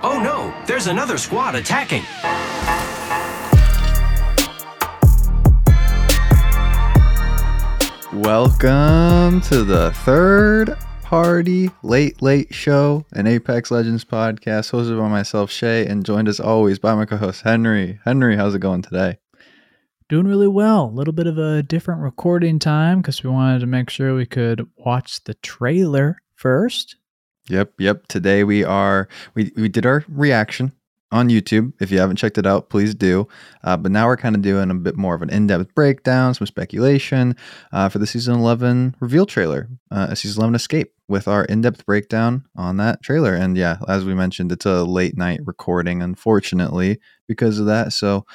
Oh no, there's another squad attacking. Welcome to the third party late late show, an Apex Legends podcast hosted by myself Shay and joined as always by my co-host Henry. Henry, how's it going today? Doing really well. A little bit of a different recording time because we wanted to make sure we could watch the trailer first. Yep, yep. Today we are we we did our reaction on YouTube. If you haven't checked it out, please do. Uh, but now we're kind of doing a bit more of an in-depth breakdown, some speculation uh, for the season 11 reveal trailer, uh, season 11 escape, with our in-depth breakdown on that trailer. And yeah, as we mentioned, it's a late night recording, unfortunately, because of that. So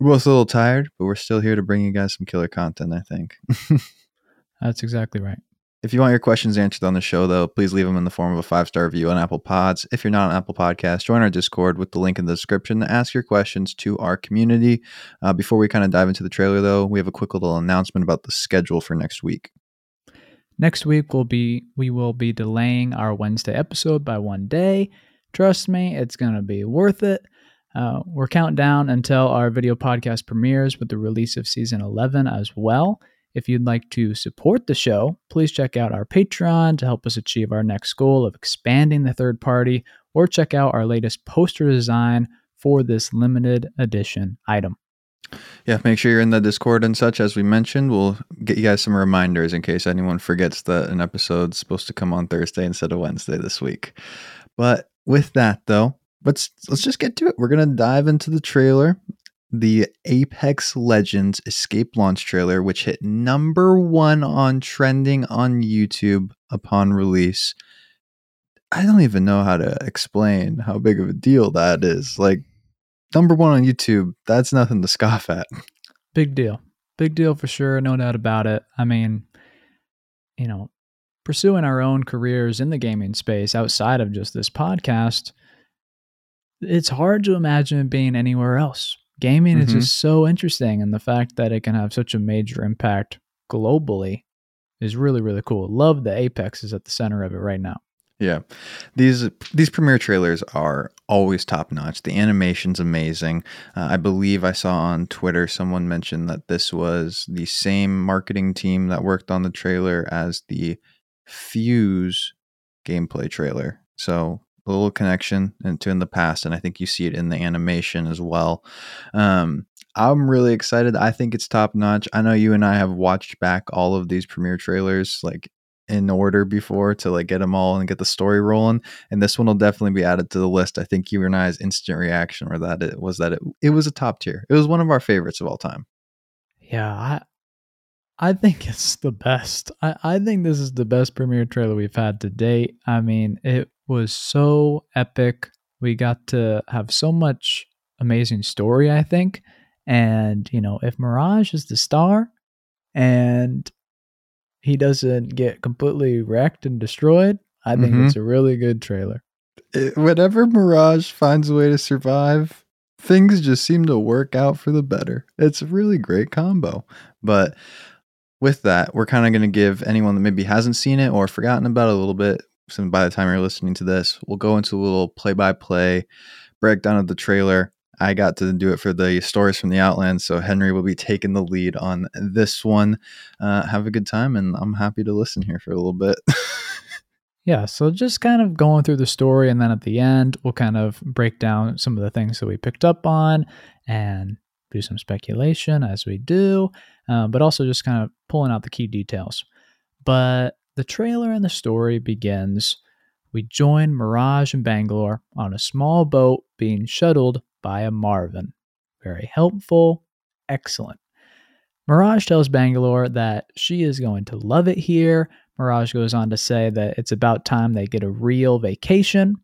we're both a little tired, but we're still here to bring you guys some killer content, I think. That's exactly right. If you want your questions answered on the show, though, please leave them in the form of a five star review on Apple Pods. If you're not on Apple Podcasts, join our Discord with the link in the description to ask your questions to our community. Uh, before we kind of dive into the trailer, though, we have a quick little announcement about the schedule for next week. Next week will be we will be delaying our Wednesday episode by one day. Trust me, it's gonna be worth it. Uh, we're counting down until our video podcast premieres with the release of season 11 as well. If you'd like to support the show, please check out our Patreon to help us achieve our next goal of expanding the third party, or check out our latest poster design for this limited edition item. Yeah, make sure you're in the Discord and such. As we mentioned, we'll get you guys some reminders in case anyone forgets that an episode's supposed to come on Thursday instead of Wednesday this week. But with that, though, let's let's just get to it. We're gonna dive into the trailer, the Apex Legends Escape launch trailer, which hit number one on trending on YouTube upon release. I don't even know how to explain how big of a deal that is. Like number one on YouTube, that's nothing to scoff at. Big deal. Big deal for sure, no doubt about it. I mean, you know, pursuing our own careers in the gaming space outside of just this podcast it's hard to imagine being anywhere else. Gaming mm-hmm. is just so interesting, and the fact that it can have such a major impact globally is really really cool. Love the Apex is at the center of it right now. Yeah, these these premiere trailers are always top notch. The animation's amazing. Uh, I believe I saw on Twitter someone mentioned that this was the same marketing team that worked on the trailer as the Fuse gameplay trailer. So a little connection into in the past, and I think you see it in the animation as well. Um, I'm really excited. I think it's top notch. I know you and I have watched back all of these premiere trailers like in order before to like get them all and get the story rolling. And this one will definitely be added to the list. I think you and I's instant reaction were that it was that it, it was a top tier. It was one of our favorites of all time. Yeah, I I think it's the best. I, I think this is the best premiere trailer we've had to date. I mean, it was so epic. We got to have so much amazing story, I think. And, you know, if Mirage is the star and he doesn't get completely wrecked and destroyed, I think mm-hmm. it's a really good trailer. It, whenever Mirage finds a way to survive, things just seem to work out for the better. It's a really great combo. But with that, we're kind of going to give anyone that maybe hasn't seen it or forgotten about it a little bit so by the time you're listening to this, we'll go into a little play by play breakdown of the trailer. I got to do it for the stories from the Outland, so Henry will be taking the lead on this one. Uh, have a good time, and I'm happy to listen here for a little bit. yeah, so just kind of going through the story, and then at the end, we'll kind of break down some of the things that we picked up on and do some speculation as we do, uh, but also just kind of pulling out the key details. But the trailer and the story begins. We join Mirage and Bangalore on a small boat being shuttled by a Marvin. Very helpful, excellent. Mirage tells Bangalore that she is going to love it here. Mirage goes on to say that it's about time they get a real vacation.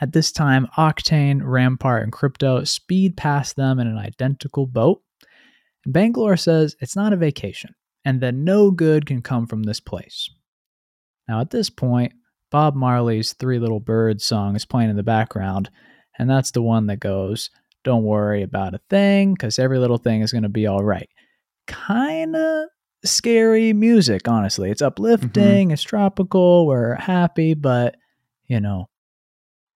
At this time, Octane, Rampart, and Crypto speed past them in an identical boat. And Bangalore says it's not a vacation and that no good can come from this place. Now, at this point, Bob Marley's Three Little Birds song is playing in the background, and that's the one that goes, Don't worry about a thing, because every little thing is going to be all right. Kind of scary music, honestly. It's uplifting, mm-hmm. it's tropical, we're happy, but, you know,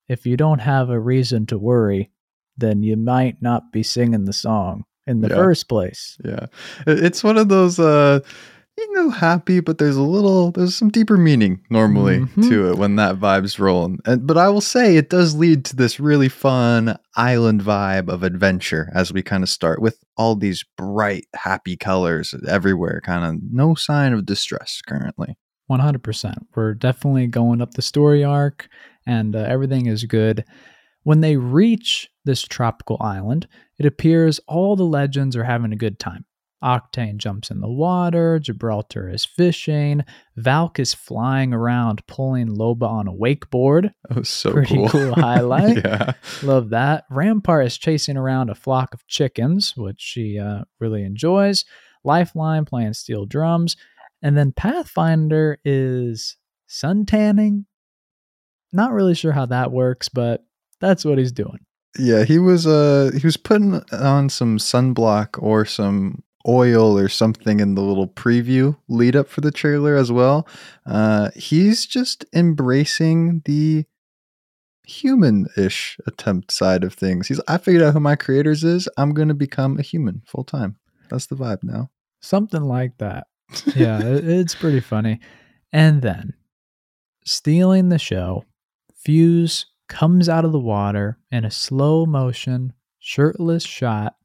if you don't have a reason to worry, then you might not be singing the song in the Yeah. first place. Yeah. It's one of those uh you know happy but there's a little there's some deeper meaning normally Mhm. to it when that vibe's rolling. And, but I will say it does lead to this really fun island vibe of adventure as we kind of start with all these bright happy colors everywhere kind of no sign of distress currently. 100%. We're definitely going up the story arc and uh, everything is good. When they reach this tropical island, it appears all the legends are having a good time. Octane jumps in the water, Gibraltar is fishing, Valk is flying around pulling Loba on a wakeboard. Oh, so Pretty cool. cool highlight. yeah. Love that. Rampart is chasing around a flock of chickens, which she uh, really enjoys. Lifeline playing steel drums. And then Pathfinder is sun tanning. Not really sure how that works, but that's what he's doing. Yeah, he was uh he was putting on some sunblock or some oil or something in the little preview lead up for the trailer as well. Uh he's just embracing the human-ish attempt side of things. He's I figured out who my creators is. I'm going to become a human full time. That's the vibe now. Something like that. Yeah, it's pretty funny. And then, stealing the show, Fuse comes out of the water in a slow motion, shirtless shot.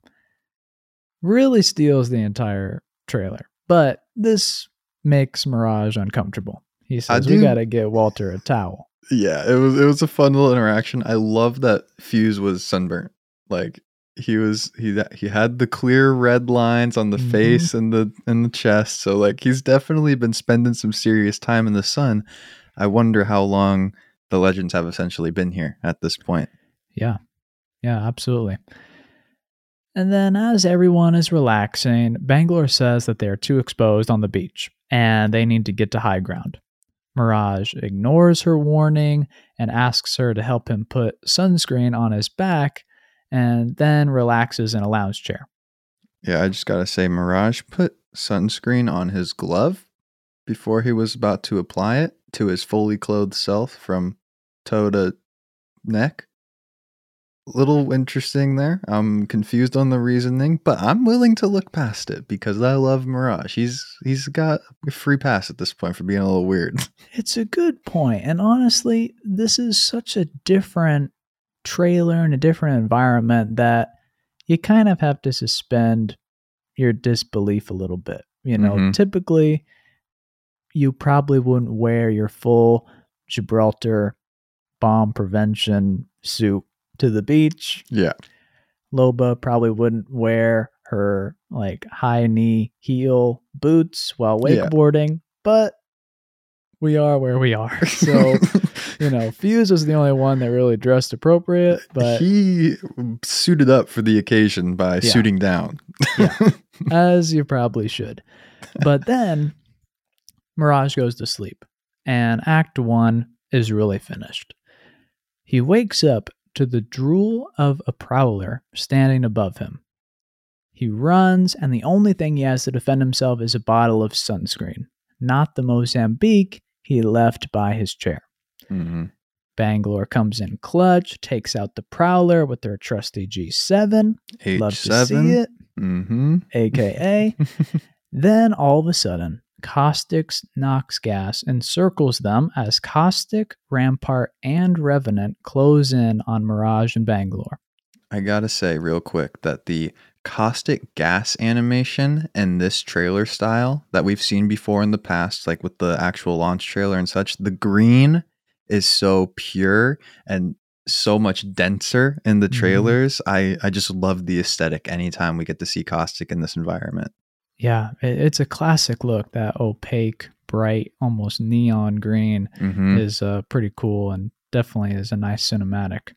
Really steals the entire trailer. But this makes Mirage uncomfortable. He says, We got to get Walter a towel. Yeah, it was it was a fun little interaction. I love that Fuse was sunburnt. Like he was he he had the clear red lines on the Mhm. face and the and the chest. So like he's definitely been spending some serious time in the sun. I wonder how long the legends have essentially been here at this point. Yeah. Yeah, absolutely. And then, as everyone is relaxing, Bangalore says that they are too exposed on the beach and they need to get to high ground. Mirage ignores her warning and asks her to help him put sunscreen on his back and then relaxes in a lounge chair. Yeah, I just gotta say, Mirage put sunscreen on his glove before he was about to apply it to his fully clothed self from toe to neck. Little interesting there. I'm confused on the reasoning, but I'm willing to look past it because I love Mirage. He's he's got a free pass at this point for being a little weird. It's a good point. And honestly, this is such a different trailer and a different environment that you kind of have to suspend your disbelief a little bit. You know, Mhm. typically you probably wouldn't wear your full Gibraltar bomb prevention suit to the beach. yeah. Loba probably wouldn't wear her like high knee heel boots while Yeah. wakeboarding, but we are where we are. So, you know, Fuse was the only one that really dressed appropriate, but he suited up for the occasion by Yeah. suiting down. Yeah. as you probably should. But then Mirage goes to sleep, and Act One is really finished. He wakes up to the drool of a prowler standing above him. He runs, and the only thing he has to defend himself is a bottle of sunscreen, not the Mozambique he left by his chair. hmm Bangalore comes in clutch, takes out the prowler with their trusty G7. Love to see it. Mm-hmm. aka. then all of a sudden, Caustic's Nox gas encircles them as Caustic, Rampart, and Revenant close in on Mirage and Bangalore. I gotta say, real quick, that the caustic gas animation and this trailer style that we've seen before in the past, like with the actual launch trailer and such, the green is so pure and so much denser in the Mhm. trailers. I, I just love the aesthetic anytime we get to see caustic in this environment. Yeah, it- it's a classic look. That opaque, bright, almost neon green hmm is uh, pretty cool and definitely is a nice cinematic.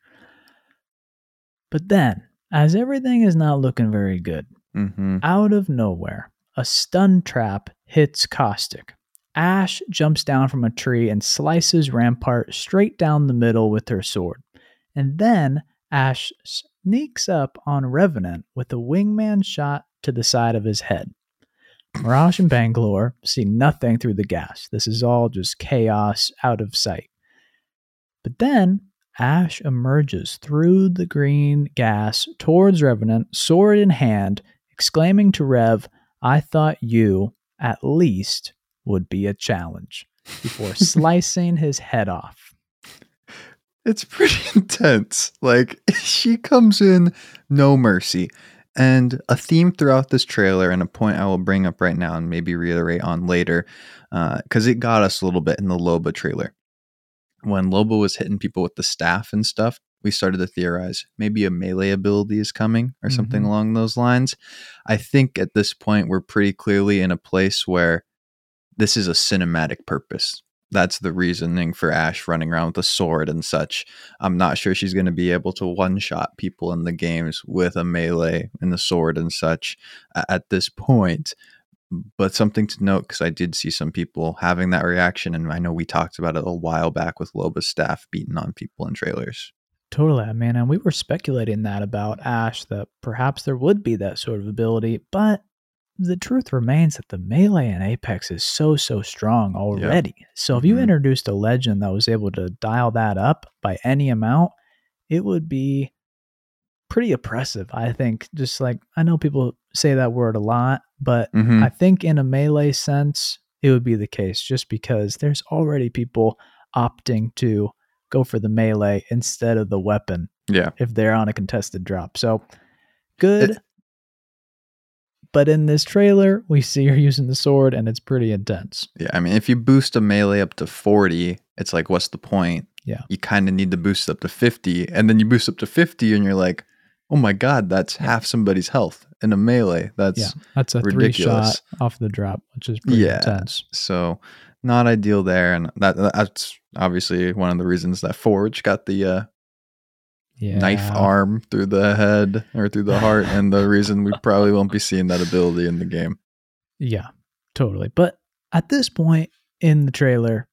But then, as everything is not looking very good, hmm Out of nowhere, a stun trap hits Caustic. Ash jumps down from a tree and slices Rampart straight down the middle with her sword. And then Ash sneaks up on Revenant with a wingman shot to the side of his head. Mirage and Bangalore see nothing through the gas. This is all just chaos out of sight. But then Ash emerges through the green gas towards Revenant, sword in hand, exclaiming to Rev, I thought you, at least, would be a challenge, before slicing his head off. It's pretty intense. Like, she comes in no mercy. And a theme throughout this trailer, and a point I will bring up right now and maybe reiterate on later, because uh, it got us a little bit in the Loba trailer. When Loba was hitting people with the staff and stuff, we started to theorize maybe a melee ability is coming or something mm-hmm. along those lines. I think at this point, we're pretty clearly in a place where this is a cinematic purpose that's the reasoning for Ash running around with a sword and such. I'm not sure she's going to be able to one shot people in the games with a melee and a sword and such at this point. But something to note because I did see some people having that reaction, and I know we talked about it a while back with Loba's staff beating on people in trailers. Totally, man. and we were speculating that about Ash that perhaps there would be that sort of ability, but the truth remains that the melee in Apex is so so strong already. Yep. So if you mm-hmm. introduced a legend that was able to dial that up by any amount, it would be pretty oppressive. I think. Just like I know people say that word a lot, but mm-hmm. I think in a melee sense, it would be the case. Just because there's already people opting to go for the melee instead of the weapon. Yeah. If they're on a contested drop. So good. It, but in this trailer, we see her using the sword and it's pretty intense. Yeah, I mean, if you boost a melee up to 40, it's like, what's the point? Yeah. You kind of need to boost up to 50. And then you boost up to 50 and you're like, oh my God, that's yeah. half somebody's health in a melee. That's yeah, that's a ridiculous. three shot off the drop, which is pretty yeah, intense. So not ideal there. And that that's obviously one of the reasons that Forge got the uh, yeah. knife arm through the head or through the heart, and the reason we probably won't be seeing that ability in the game. Yeah, totally. But at this point in the trailer,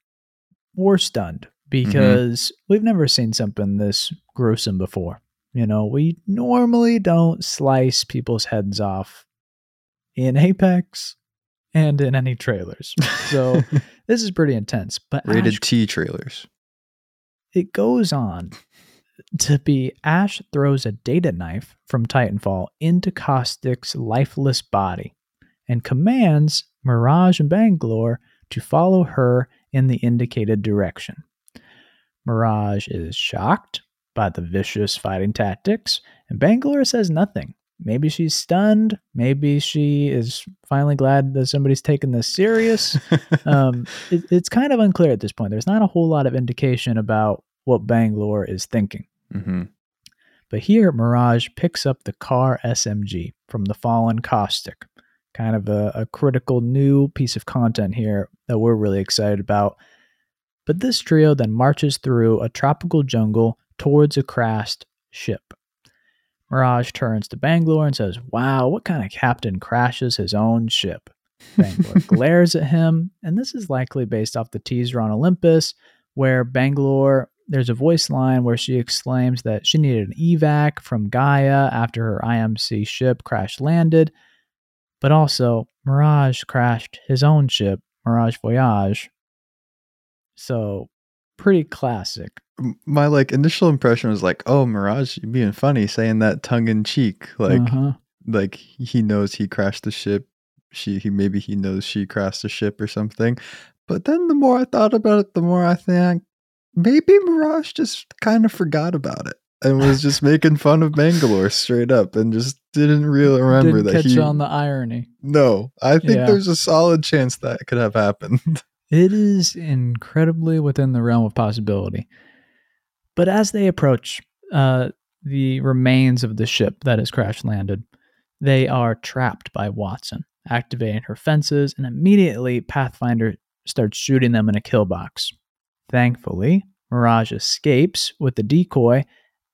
we're stunned because mm-hmm. we've never seen something this gruesome before. You know, we normally don't slice people's heads off in Apex and in any trailers. So this is pretty intense. But rated Ash, T trailers. It goes on to be Ash throws a data knife from Titanfall into Caustic's lifeless body and commands Mirage and Bangalore to follow her in the indicated direction. Mirage is shocked by the vicious fighting tactics, and Bangalore says nothing. Maybe she's stunned. Maybe she is finally glad that somebody's taking this serious. um, it, it's kind of unclear at this point. There's not a whole lot of indication about what Bangalore is thinking. Mm-hmm. But here, Mirage picks up the car SMG from the fallen Caustic. Kind of a, a critical new piece of content here that we're really excited about. But this trio then marches through a tropical jungle towards a crashed ship. Mirage turns to Bangalore and says, Wow, what kind of captain crashes his own ship? Bangalore glares at him, and this is likely based off the teaser on Olympus, where Bangalore there's a voice line where she exclaims that she needed an evac from Gaea after her IMC ship crash landed, but also Mirage crashed his own ship, Mirage Voyage. So, pretty classic. My like initial impression was like, "Oh, Mirage, being funny, saying that tongue in cheek, like, uh-huh. like he knows he crashed the ship. She, he maybe he knows she crashed the ship or something." But then the more I thought about it, the more I think maybe Mirage just kind of forgot about it and was just making fun of Bangalore straight up and just didn't really remember didn't that catch he on the irony. No, I think yeah. there's a solid chance that could have happened. it is incredibly within the realm of possibility. But as they approach uh, the remains of the ship that has crash landed, they are trapped by Watson, activating her fences, and immediately Pathfinder starts shooting them in a kill box. Thankfully, Mirage escapes with the decoy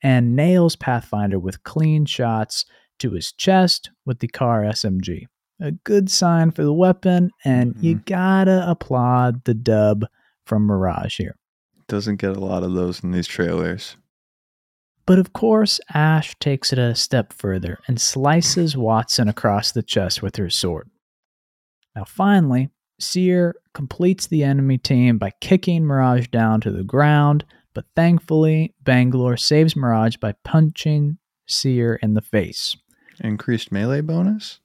and nails Pathfinder with clean shots to his chest with the car SMG. A good sign for the weapon, and mm-hmm. you gotta applaud the dub from Mirage here. Doesn't get a lot of those in these trailers. But of course, Ash takes it a step further and slices Watson across the chest with her sword. Now, finally, Seer completes the enemy team by kicking Mirage down to the ground But thankfully, Bangalore saves Mirage by punching Seer in the face. Increased melee bonus?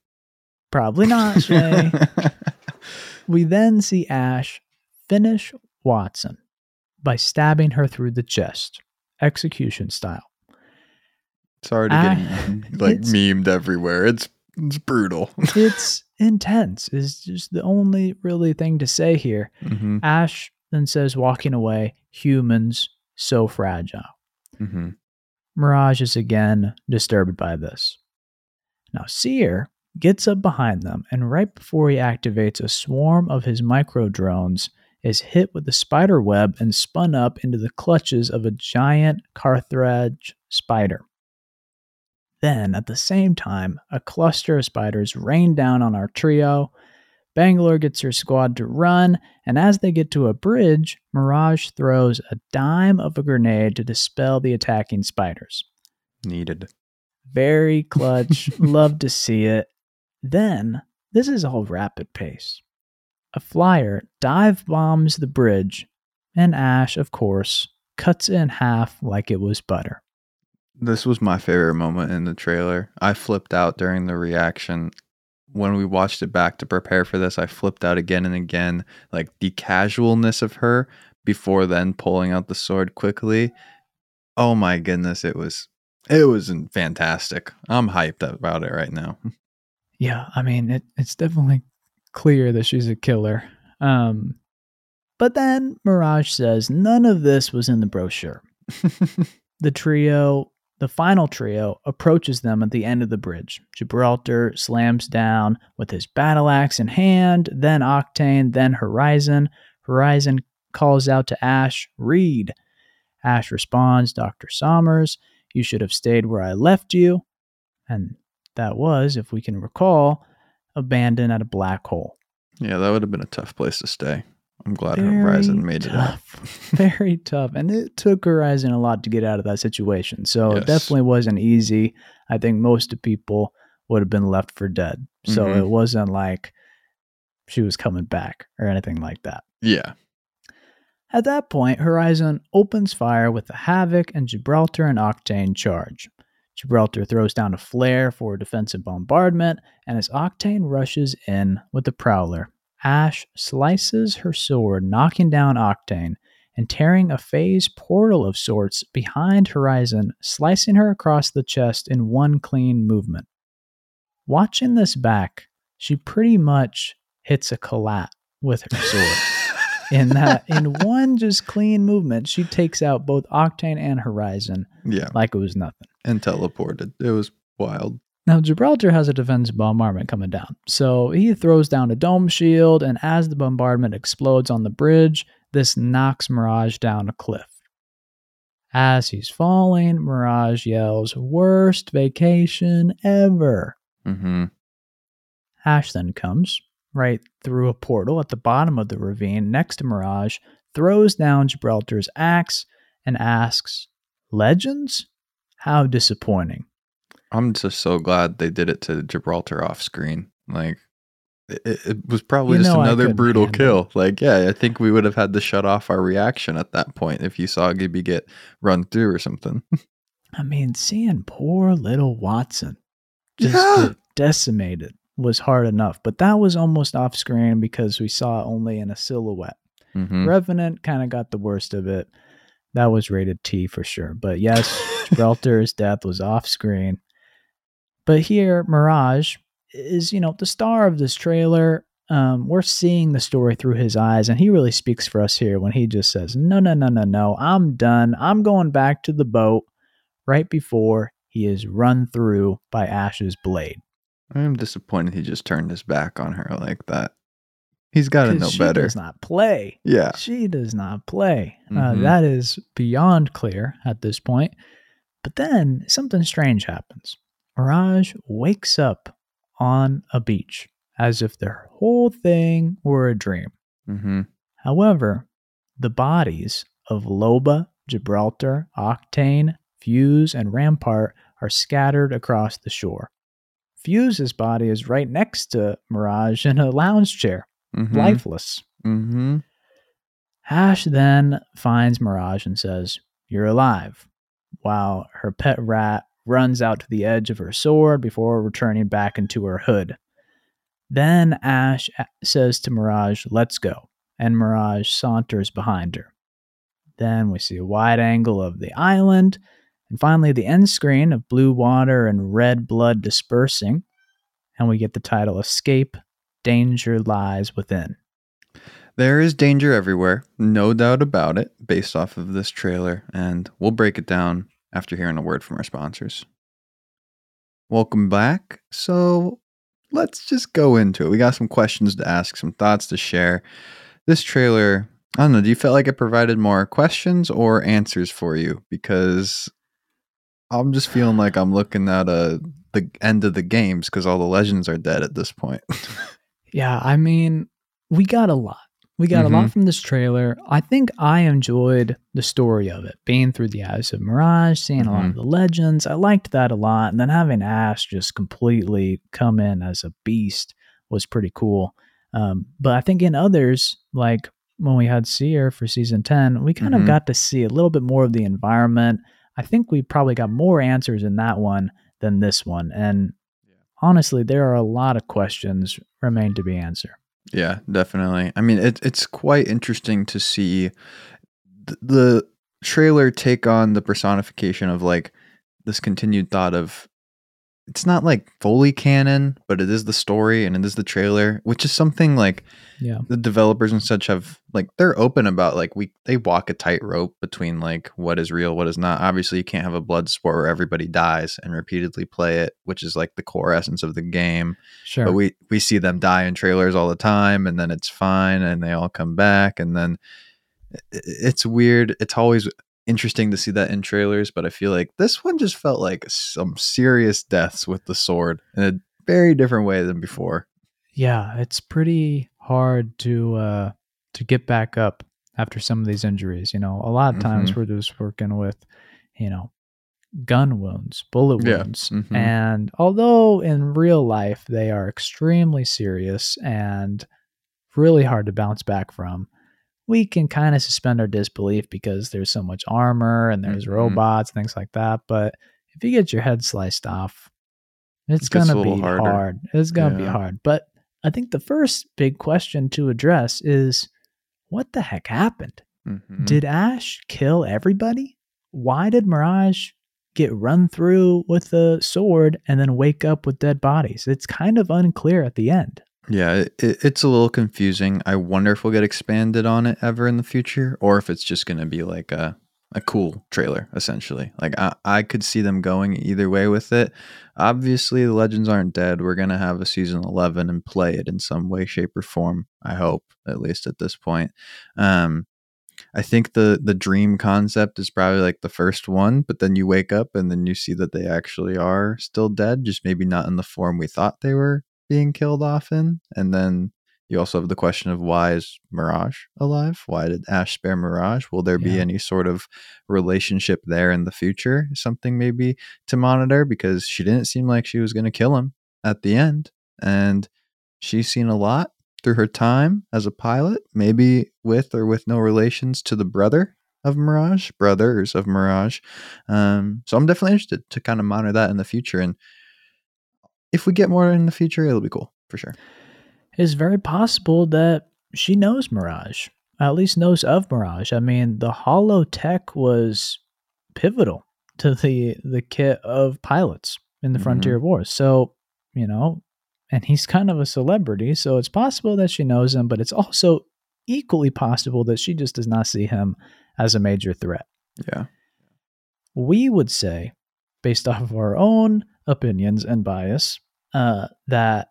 Probably not, Shay. we then see Ash finish Watson by stabbing her through the chest, execution style. It's already Ah, getting like memed everywhere. It's it's brutal. It's intense, is just the only really thing to say here. hmm Ash then says, walking away, humans so fragile. hmm Mirage is again disturbed by this. Now, Seer gets up behind them, and right before he activates a swarm of his micro drones, is hit with the spider web and spun up into the clutches of a giant Carthage spider. Then, at the same time, a cluster of spiders rain down on our trio. Bangalore gets her squad to run, and as they get to a bridge, Mirage throws a dime of a grenade to dispel the attacking spiders. Needed. Very clutch. Love to see it. Then, this is all rapid pace. A flyer dive bombs the bridge, and Ash, of course, cuts it in half like it was butter. This was my favorite moment in the trailer. I flipped out during the reaction. When we watched it back to prepare for this, I flipped out again and again. Like the casualness of her before then pulling out the sword quickly. Oh my goodness, it was it was fantastic. I'm hyped about it right now. Yeah, I mean, it, it's definitely clear that she's a killer. Um, but then Mirage says none of this was in the brochure. The trio, the final trio, approaches them at the end of the bridge. Gibraltar slams down with his battle axe in hand, then Octane, then Horizon. Horizon calls out to Ash, Reid. Ash responds, Dr. Somers, you should have stayed where I left you. And that was, if we can recall, abandoned at a black hole. yeah, that would have been a tough place to stay. I'm glad Very Horizon made it out. tough. Very tough. And it took Horizon a lot to get out of that situation. So Yes. it definitely wasn't easy. I think most of people would have been left for dead. So Mhm. it wasn't like she was coming back or anything like that. Yeah. At that point, Horizon opens fire with the Havoc and Gibraltar and Octane charge. Gibraltar throws down a flare for a defensive bombardment, and as Octane rushes in with the Prowler, Ash slices her sword, knocking down Octane and tearing a phase portal of sorts behind Horizon, slicing her across the chest in one clean movement. Watching this back, she pretty much hits a collat with her sword in that in one just clean movement she takes out both octane and horizon yeah. like it was nothing And teleported. It was wild. Now gibraltar has a defense bombardment coming down so he throws down a dome shield and as the bombardment explodes on the bridge this knocks mirage down a cliff as he's falling mirage yells worst vacation ever hmm Ash then comes right through a portal at the bottom of the ravine next to Mirage, throws down Gibraltar's axe, and asks, Legends? How disappointing. I'm just so glad they did it to Gibraltar off screen. Like, it, it was probably You just another brutal kill. Like, yeah, I think we would have had to shut off our reaction at that point if you saw Gibby get run through or something. I mean, seeing poor little Watson just Yeah. decimated was hard enough, but that was almost off screen because we saw it only in a silhouette. hmm Revenant kind of got the worst of it. That was rated T for sure. But yes, Gibraltar's death was off screen. But here, Mirage is, you know, the star of this trailer. Um, we're seeing the story through his eyes, and he really speaks for us here when he just says, No, no, no, no, no, I'm done. I'm going back to the boat right before he is run through by Ash's blade. I'm disappointed he just turned his back on her like that. He's got to know she better. does not play. Yeah. She does not play. Uh, Mhm. that is beyond clear at this point. But then something strange happens. Mirage wakes up on a beach as if the whole thing were a dream. Mm-hmm. However, the bodies of Loba, Gibraltar, Octane, Fuse, and Rampart are scattered across the shore. Fuse's body is right next to Mirage in a lounge chair, hmm lifeless. hmm Ash then finds Mirage and says, You're alive, while her pet rat runs out to the edge of her sword before returning back into her hood. Then Ash says to Mirage, Let's go, and Mirage saunters behind her. Then we see a wide angle of the island, and finally the end screen of blue water and red blood dispersing, and we get the title Escape Danger Lies Within. There is danger everywhere, no doubt about it, based off of this trailer, and we'll break it down after hearing a word from our sponsors. Welcome back. So let's just go into it. We got some questions to ask, some thoughts to share. This trailer, I don't know, do you feel like it provided more questions or answers for you? Because I'm just feeling like I'm looking at a the end of the games because all the legends are dead at this point. yeah, I mean, we got a lot. We got mm-hmm. a lot mm-hmm. from this trailer. I think I enjoyed the story of it, being through the eyes of Mirage, seeing mm-hmm. a lot of mm-hmm. the legends. I liked that a lot. And then having Ash just completely come in as a beast was pretty cool. Um, but I think in others, like when we had Seer for season 10, we kind mm-hmm. of got to see a little bit more of the environment. I think we probably got more answers in that one than this one. And honestly, there are a lot of questions remain to be answered. Yeah, definitely. I mean, it, it's quite interesting to see th- the trailer take on the personification of like this continued thought of it's not like fully canon, but it is the story and it is the trailer, which is something like yeah. the developers and such have like they're open about like we they walk a tightrope between like what is real, what is not. Obviously, you can't have a blood sport where everybody dies and repeatedly play it, which is like the core essence of the game. Sure. But we we see them die in trailers all the time and then it's fine and they all come back and then it's weird. It's always interesting to see that in trailers, but I feel like this one just felt like some serious deaths with the sword in a very different way than before. Yeah, it's pretty hard to uh to get back up after some of these injuries. You know, a lot of times mm-hmm. we're just working with, you know, gun wounds, bullet wounds. Yeah. Mm-hmm. And although in real life they are extremely serious and really hard to bounce back from, we can kind of suspend our disbelief because there's so much armor and there's mm-hmm. robots, things like that. But if you get your head sliced off, it's it gonna be harder. hard. It's gonna yeah. be hard. But I think the first big question to address is what the heck happened? Mm-hmm. Did Ash kill everybody? Why did Mirage get run through with a sword and then wake up with dead bodies? It's kind of unclear at the end. Yeah, it, it's a little confusing. I wonder if we'll get expanded on it ever in the future, or if it's just going to be like a a cool trailer, essentially. Like I, I could see them going either way with it. Obviously, the legends aren't dead. We're gonna have a season eleven and play it in some way, shape, or form. I hope, at least at this point. Um, I think the the dream concept is probably like the first one, but then you wake up and then you see that they actually are still dead, just maybe not in the form we thought they were being killed often. And then you also have the question of why is Mirage alive? Why did Ash spare Mirage? Will there yeah. be any sort of relationship there in the future? Something maybe to monitor because she didn't seem like she was going to kill him at the end. And she's seen a lot through her time as a pilot, maybe with or with no relations to the brother of Mirage, brothers of Mirage. Um, so I'm definitely interested to kind of monitor that in the future. And if we get more in the future, it'll be cool for sure. It's very possible that she knows Mirage, at least knows of Mirage. I mean, the holo tech was pivotal to the the kit of pilots in the mm-hmm. Frontier Wars. So, you know, and he's kind of a celebrity, so it's possible that she knows him, but it's also equally possible that she just does not see him as a major threat. Yeah. We would say, based off of our own opinions and bias uh, that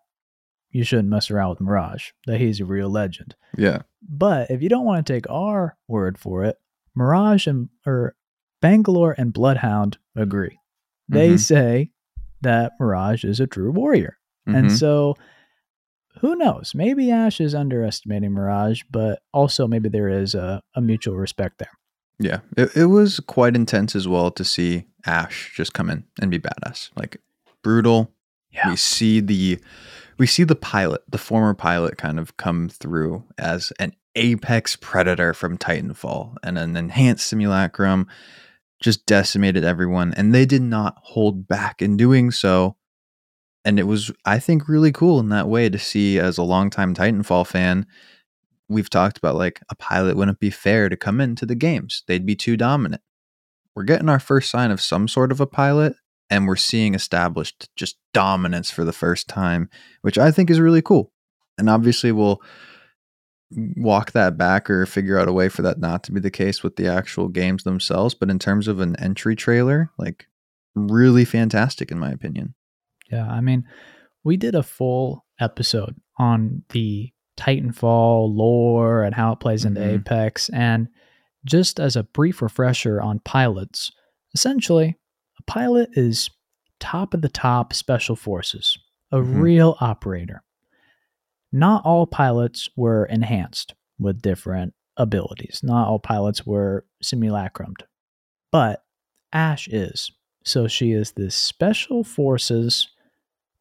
you shouldn't mess around with Mirage, that he's a real legend. Yeah. But if you don't want to take our word for it, Mirage and or Bangalore and Bloodhound agree. They mm-hmm. say that Mirage is a true warrior. Mm-hmm. And so who knows? Maybe Ash is underestimating Mirage, but also maybe there is a, a mutual respect there. Yeah, it, it was quite intense as well to see Ash just come in and be badass. Like brutal. Yeah. We see the we see the pilot, the former pilot kind of come through as an apex predator from Titanfall and an enhanced simulacrum just decimated everyone and they did not hold back in doing so and it was i think really cool in that way to see as a longtime titanfall fan we've talked about like a pilot wouldn't be fair to come into the games they'd be too dominant we're getting our first sign of some sort of a pilot and we're seeing established just dominance for the first time which i think is really cool and obviously we'll walk that back or figure out a way for that not to be the case with the actual games themselves. But in terms of an entry trailer, like really fantastic in my opinion. Yeah, I mean, we did a full episode on the Titanfall lore and how it plays into mm-hmm. Apex. And just as a brief refresher on pilots, essentially, a pilot is top of the top special forces, a mm-hmm. real operator not all pilots were enhanced with different abilities. Not all pilots were simulacrumed, but Ash is. So she is this special forces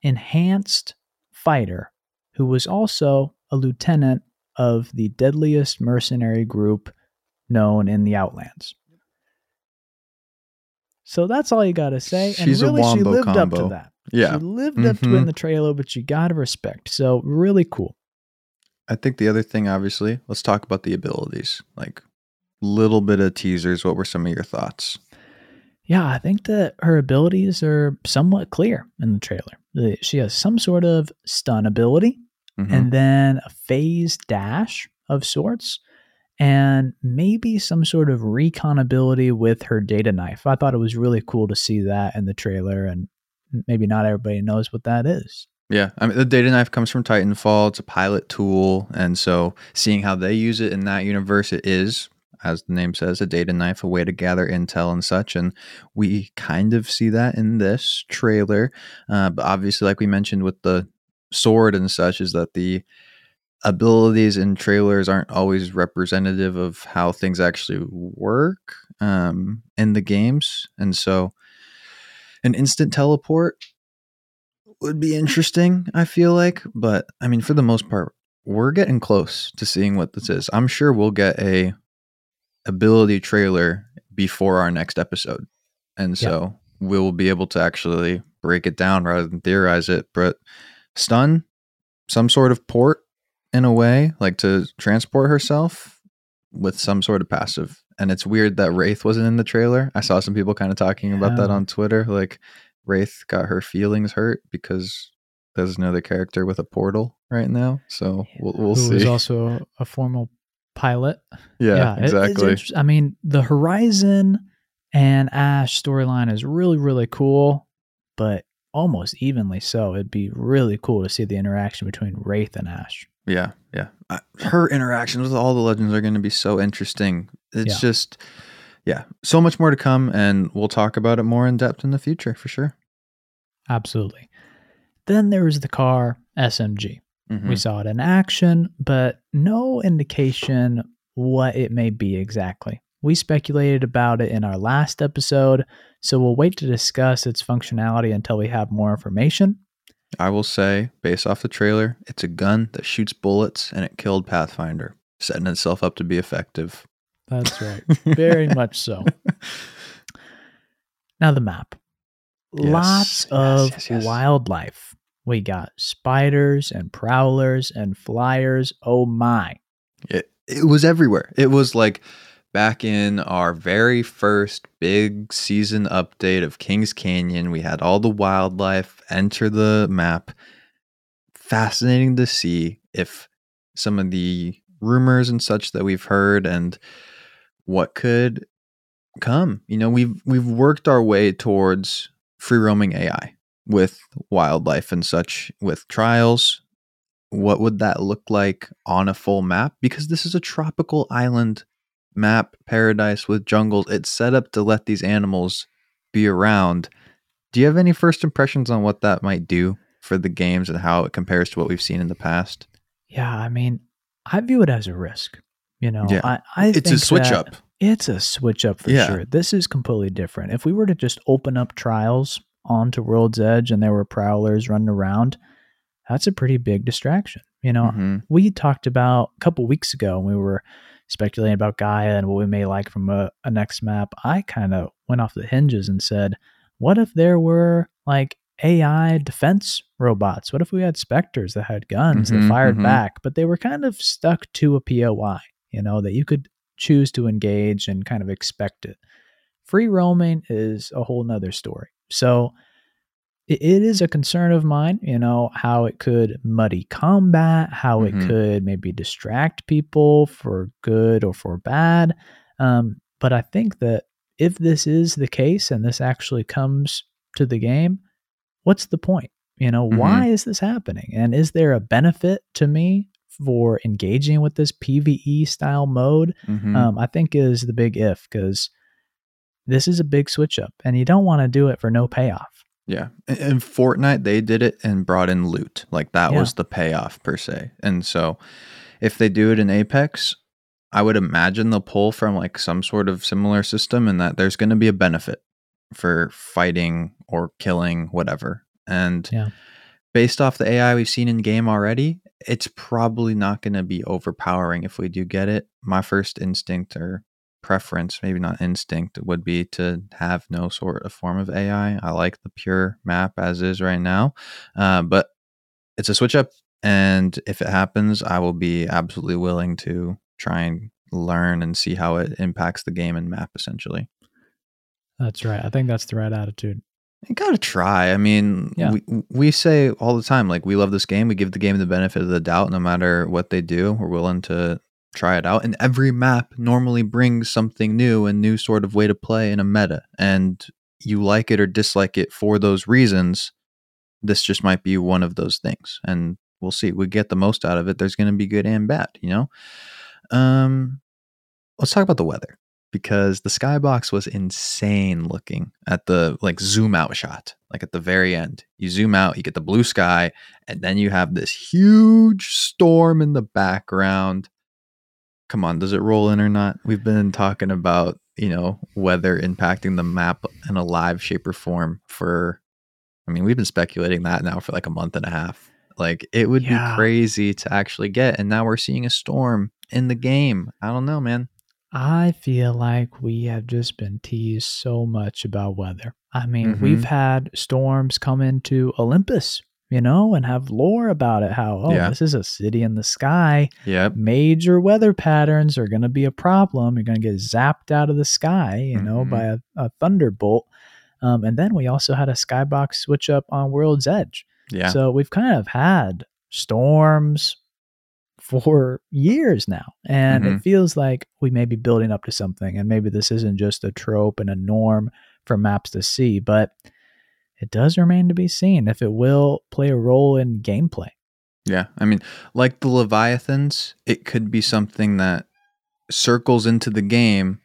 enhanced fighter who was also a lieutenant of the deadliest mercenary group known in the Outlands. So that's all you got to say. She's and really, she lived combo. up to that. Yeah. She lived mm-hmm. up to it in mm-hmm. the trailer, but you got to respect. So really cool. I think the other thing, obviously, let's talk about the abilities. Like, little bit of teasers. What were some of your thoughts? Yeah, I think that her abilities are somewhat clear in the trailer. She has some sort of stun ability mm-hmm. and then a phase dash of sorts, and maybe some sort of recon ability with her data knife. I thought it was really cool to see that in the trailer, and maybe not everybody knows what that is. Yeah, I mean the data knife comes from Titanfall. It's a pilot tool, and so seeing how they use it in that universe, it is, as the name says, a data knife, a way to gather intel and such. And we kind of see that in this trailer, uh, but obviously, like we mentioned with the sword and such, is that the abilities in trailers aren't always representative of how things actually work um, in the games, and so an instant teleport would be interesting, I feel like. But I mean, for the most part, we're getting close to seeing what this is. I'm sure we'll get a ability trailer before our next episode. And so yeah. we'll be able to actually break it down rather than theorize it. But stun, some sort of port in a way, like to transport herself with some sort of passive. And it's weird that Wraith wasn't in the trailer. I saw some people kind of talking yeah. about that on Twitter. Like Wraith got her feelings hurt because there's another character with a portal right now. So we'll, we'll Who see. Who's also a formal pilot. Yeah, yeah exactly. It, I mean, the Horizon and Ash storyline is really, really cool, but almost evenly so. It'd be really cool to see the interaction between Wraith and Ash. Yeah, yeah. her interactions with all the legends are going to be so interesting. It's yeah. just yeah, so much more to come, and we'll talk about it more in depth in the future for sure. Absolutely. Then there was the car SMG. Mm-hmm. We saw it in action, but no indication what it may be exactly. We speculated about it in our last episode, so we'll wait to discuss its functionality until we have more information. I will say, based off the trailer, it's a gun that shoots bullets and it killed Pathfinder, setting itself up to be effective. That's right. Very much so. Now, the map. Yes. Lots of yes, yes, wildlife. We got spiders and prowlers and flyers. Oh my. It, it was everywhere. It was like back in our very first big season update of Kings Canyon, we had all the wildlife enter the map. Fascinating to see if some of the rumors and such that we've heard and what could come. You know, we've we've worked our way towards free roaming AI with wildlife and such with trials. What would that look like on a full map? Because this is a tropical island map paradise with jungles. It's set up to let these animals be around. Do you have any first impressions on what that might do for the games and how it compares to what we've seen in the past? Yeah, I mean, I view it as a risk. You know, yeah. I, I it's a switch up. It's a switch up for yeah. sure. This is completely different. If we were to just open up trials onto World's Edge and there were prowlers running around, that's a pretty big distraction. You know, Mhm. we talked about a couple weeks ago when we were speculating about Gaea and what we may like from a, a next map. I kind of went off the hinges and said, what if there were like AI defense robots? What if we had specters that had guns Mhm, that fired mhm. back, but they were kind of stuck to a POI, you know, that you could choose to engage and kind of expect it. Free roaming is a whole nother story. So it, is a concern of mine, you know, how it could muddy combat, how Mhm. it could maybe distract people for good or for bad. Um, but I think that if this is the case and this actually comes to the game, what's the point? You know, Mhm. why is this happening? And is there a benefit to me for engaging with this PvE style mode? Mhm. Um, I think is the big if because this is a big switch up and you don't want to do it for no payoff. Yeah. In- Fortnite, they did it and brought in loot. Like that Yeah. was the payoff per se. And so if they do it in Apex, I would imagine they'll pull from like some sort of similar system and that there's going to be a benefit for fighting or killing, whatever. And Yeah. based off the AI we've seen in game already, it's probably not going to be overpowering if we do get it. My first instinct or preference, maybe not instinct, would be to have no sort of form of AI. I like the pure map as is right now, uh, but it's a switch up, and if it happens, I will be absolutely willing to try and learn and see how it impacts the game and map essentially. That's right. I think that's the right attitude. You gotta try. I mean, Yeah. we we say all the time, like we love this game. We give the game the benefit of the doubt, no matter what they do. We're willing to try it out. And every map normally brings something new, a new sort of way to play in a meta. And you like it or dislike it for those reasons. This just might be one of those things, and we'll see. We get the most out of it. There's going to be good and bad, you know. Um, let's talk about the weather because the skybox was insane looking at the like zoom out shot like at the very end you zoom out you get the blue sky and then you have this huge storm in the background come on does it roll in or not we've been talking about you know weather impacting the map in a live shape or form for i mean we've been speculating that now for like a month and a half like it would Yeah. be crazy to actually get and now we're seeing a storm in the game i don't know man I feel like we have just been teased so much about weather. I mean, Mhm. we've had storms come into Olympus, you know, and have lore about it. How, oh, Yeah. this is a city in the sky. yep Major weather patterns are going to be a problem. You're going to get zapped out of the sky, you know, Mhm. by a, a thunderbolt. Um, and then we also had a skybox switch up on World's Edge. yeah So we've kind of had storms for years now. And it Mhm. feels like we may be building up to something. And maybe this isn't just a trope and a norm for maps to see, but it does remain to be seen if it will play a role in gameplay. Yeah, I mean, like the Leviathans, it could be something that circles into the game.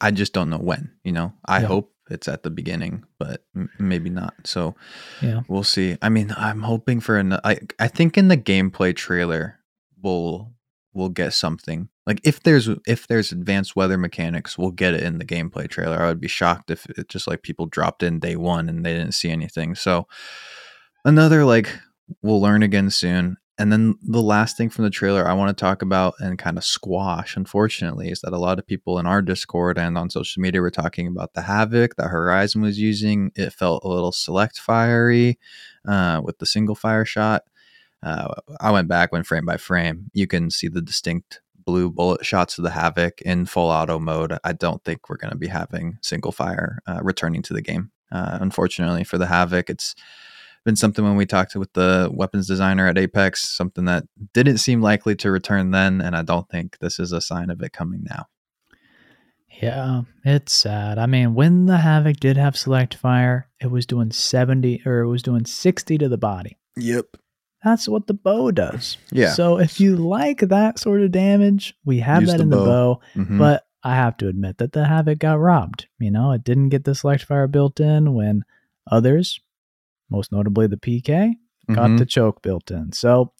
I just don't know when. You know, I Yeah. hope it's at the beginning, but m- maybe not. So Yeah. we'll see. I mean, I'm hoping for an. I I think in the gameplay trailer, we'll we'll get something. Like if there's if there's advanced weather mechanics, we'll get it in the gameplay trailer. I would be shocked if it just like people dropped in day one and they didn't see anything. So another like we'll learn again soon. And then the last thing from the trailer I want to talk about and kind of squash, unfortunately, is that a lot of people in our Discord and on social media were talking about the havoc that Horizon was using. It felt a little select fiery uh, with the single fire shot. Uh, I went back, went frame by frame. You can see the distinct blue bullet shots of the havoc in full auto mode. I don't think we're going to be having single fire uh, returning to the game. Uh, unfortunately for the havoc, it's been something when we talked with the weapons designer at Apex, something that didn't seem likely to return then, and I don't think this is a sign of it coming now. Yeah, it's sad. I mean, when the Havoc did have select fire, it was doing 70 or it was doing 60 to the body. Yep. That's what the bow does. Yeah. So if you like that sort of damage, we have Use that the in the bow. bow. Mhm. But I have to admit that the Havoc got robbed. You know, it didn't get the select fire built in when others, most notably the PK, got Mhm. the choke built in. So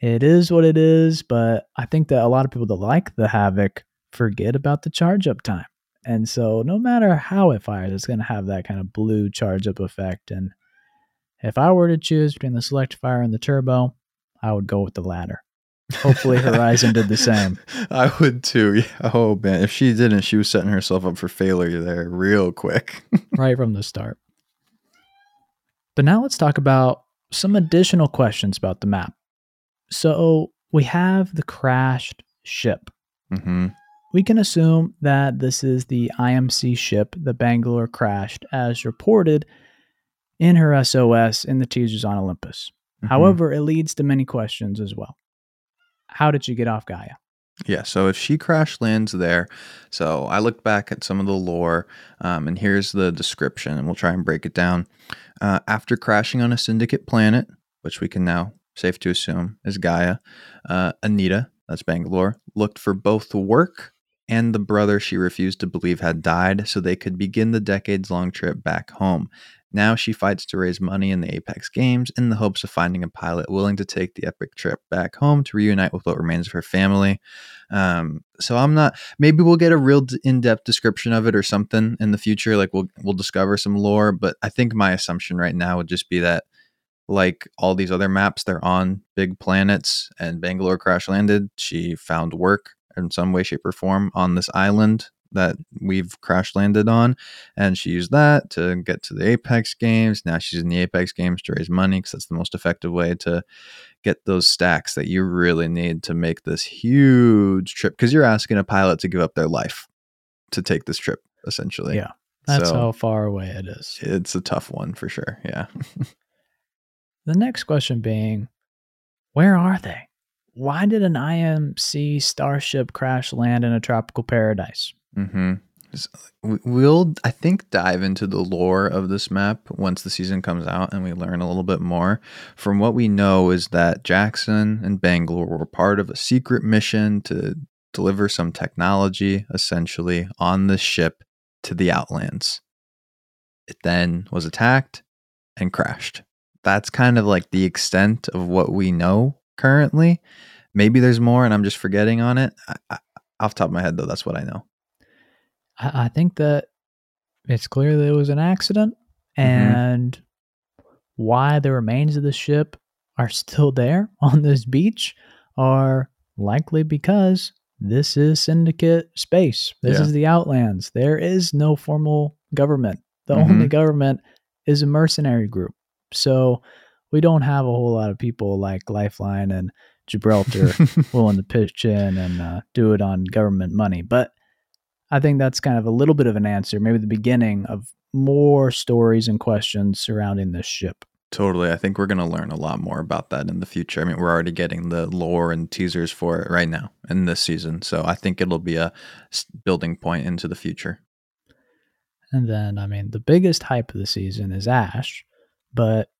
it is what it is, but I think that a lot of people that like the Havoc forget about the charge up time. And so no matter how it fires, it's going to have that kind of blue charge up effect. And if I were to choose between the select fire and the turbo, I would go with the latter. Hopefully, Horizon did the same. I would too. Yeah. Oh man, if she didn't, she was setting herself up for failure there real quick. right from the start. But now let's talk about some additional questions about the map. So we have the crashed ship. hmm We can assume that this is the IMC ship the Bangalore crashed as reported in her SOS in the teasers on Olympus. Mm-hmm. However, it leads to many questions as well. How did she get off Gaea? Yeah, so if she crash lands there, so I looked back at some of the lore, um, and here's the description, and we'll try and break it down. Uh, after crashing on a syndicate planet, which we can now safe to assume is Gaea, uh, Anita, that's Bangalore, looked for both the work and the brother she refused to believe had died so they could begin the decades long trip back home. Now she fights to raise money in the Apex Games in the hopes of finding a pilot willing to take the epic trip back home to reunite with what remains of her family. Um, so I'm not. Maybe we'll get a real in-depth description of it or something in the future. Like we'll we'll discover some lore. But I think my assumption right now would just be that, like all these other maps, they're on big planets, and Bangalore crash landed. She found work in some way, shape, or form on this island that we've crash landed on and she used that to get to the apex games now she's in the apex games to raise money because that's the most effective way to get those stacks that you really need to make this huge trip because you're asking a pilot to give up their life to take this trip essentially Yeah. That's So- how far away it is. it's a tough one for sure yeah The next question being, where are they? Why did an IMC starship crash land in a tropical paradise? Mm-hmm. We- We'll, I think, dive into the lore of this map once the season comes out and we learn a little bit more. From what we know, is that Jackson and Bangalore were part of a secret mission to deliver some technology, essentially, on the ship to the Outlands. It then was attacked and crashed. That's kind of like the extent of what we know currently. Maybe there's more and I'm just forgetting on it. I, I, off top of my head, though, that's what I know. I, I think that it's clear that it was an accident Mhm. and why the remains of the ship are still there on this beach are likely because this is syndicate space. This Yeah. is the Outlands. There is no formal government. The Mhm. only government is a mercenary group. So we don't have a whole lot of people like Lifeline and Gibraltar willing to pitch in and uh, do it on government money. But I think that's kind of a little bit of an answer, maybe the beginning of more stories and questions surrounding this ship. Totally. I think we're going to learn a lot more about that in the future. I mean, we're already getting the lore and teasers for it right now in this season. So I think it'll be a building point into the future. And then, I mean, the biggest hype of the season is Ash. But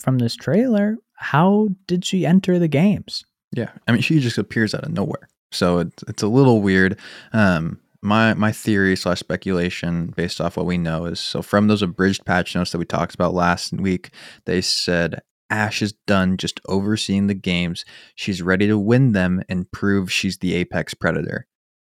from this trailer, how did she enter the games? Yeah. I mean, she just appears out of nowhere. So it's, it's a little weird. Um, my my theory slash speculation based off what we know is so from those abridged patch notes that we talked about last week, they said Ash is done just overseeing the games. She's ready to win them and prove she's the apex predator.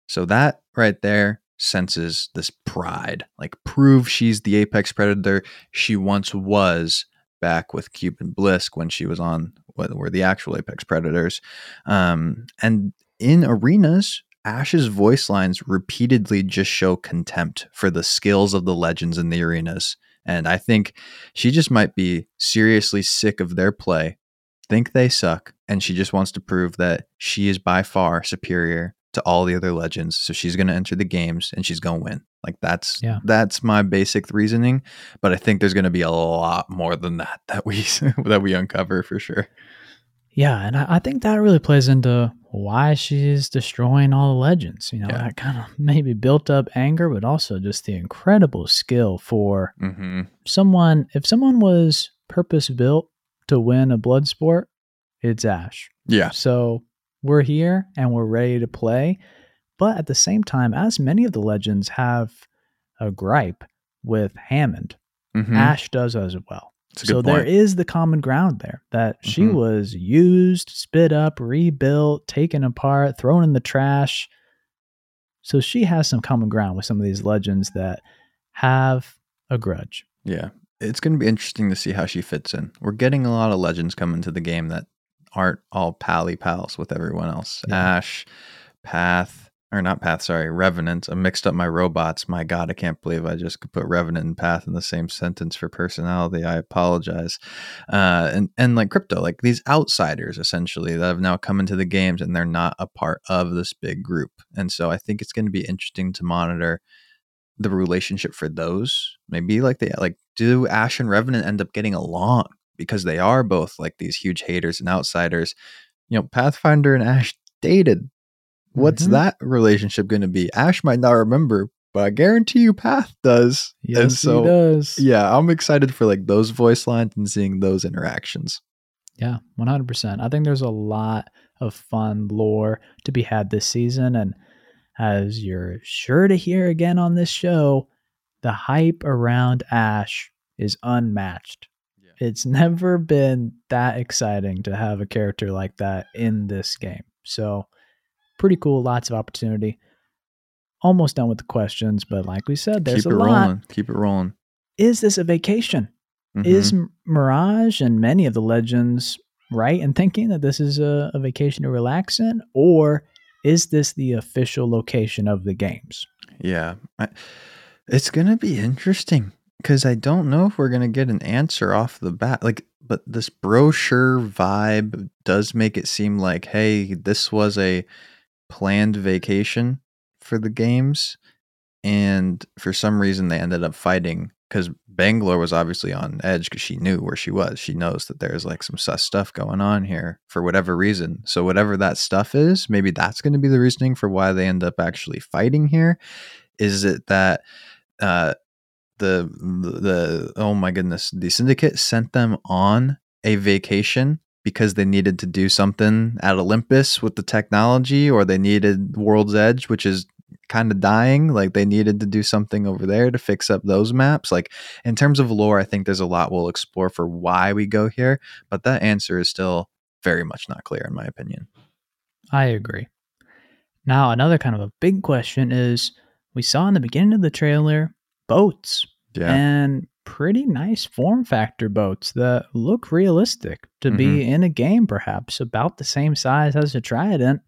So that right there senses this pride. Like prove she's the apex predator she once was back with Kuben Blisk when she was on what were the actual apex predators. Um, and in arenas, Ash's voice lines repeatedly just show contempt for the skills of the legends in the arenas. And I think she just might be seriously sick of their play, think they suck, and she just wants to prove that she is by far superior to all the other legends. So she's going to enter the games and she's going to win. Like that's Yeah. that's my basic reasoning, but I think there's going to be a lot more than that that we that we uncover for sure. Yeah, and I, I think that really plays into why she's destroying all the legends. You know, Yeah. that kind of maybe built up anger, but also just the incredible skill for Mm-hmm. someone. If someone was purpose built to win a blood sport, it's Ash. Yeah. So we're here and we're ready to play. But at the same time, as many of the legends have a gripe with Hammond, Mhm. Ash does as well. So good there point. is the common ground there that she Mhm. was used, spit up, rebuilt, taken apart, thrown in the trash. So she has some common ground with some of these legends that have a grudge. Yeah. It's going to be interesting to see how she fits in. We're getting a lot of legends coming to the game that aren't all pally pals with everyone else. Yeah. Ash, Path, or not Path, sorry, Revenant. I mixed up my robots. My God, I can't believe I just could put Revenant and Path in the same sentence for personality. I apologize. Uh, and and like crypto, like these outsiders essentially that have now come into the games and they're not a part of this big group. And so I think it's going to be interesting to monitor the relationship for those. Maybe like they like do Ash and Revenant end up getting along because they are both like these huge haters and outsiders. You know, Pathfinder and Ash dated what's Mhm. that relationship going to be? Ash might not remember, but I guarantee you Path does. Yes, and so, he does. yeah, I'm excited for like those voice lines and seeing those interactions. Yeah, 100%. I think there's a lot of fun lore to be had this season. And as you're sure to hear again on this show, the hype around Ash is unmatched. Yeah. It's never been that exciting to have a character like that in this game. So, pretty cool. Lots of opportunity. Almost done with the questions, but like we said, there's Keep a it lot. rolling. Keep it rolling. Is this a vacation? Mhm. Is Mirage and many of the legends right in thinking that this is a, a vacation to relax in? Or is this the official location of the games? Yeah. I, it's going to be interesting because I don't know if we're going to get an answer off the bat. Like, but this brochure vibe does make it seem like, hey, this was a planned vacation for the games. And for some reason, they ended up fighting because Bangalore was obviously on edge because she knew where she was. She knows that there's like some sus stuff going on here for whatever reason. So, whatever that stuff is, maybe that's going to be the reasoning for why they end up actually fighting here. Is it that uh, the the oh my goodness, the syndicate sent them on a vacation because they needed to do something at Olympus with the technology, or they needed World's Edge, which is kind of dying. Like they needed to do something over there to fix up those maps. Like in terms of lore, I think there's a lot we'll explore for why we go here, but that answer is still very much not clear in my opinion. I agree. Now, another kind of a big question is we saw in the beginning of the trailer boats Yeah. and pretty nice form factor boats that look realistic to be in a game, perhaps about the same size as a Trident.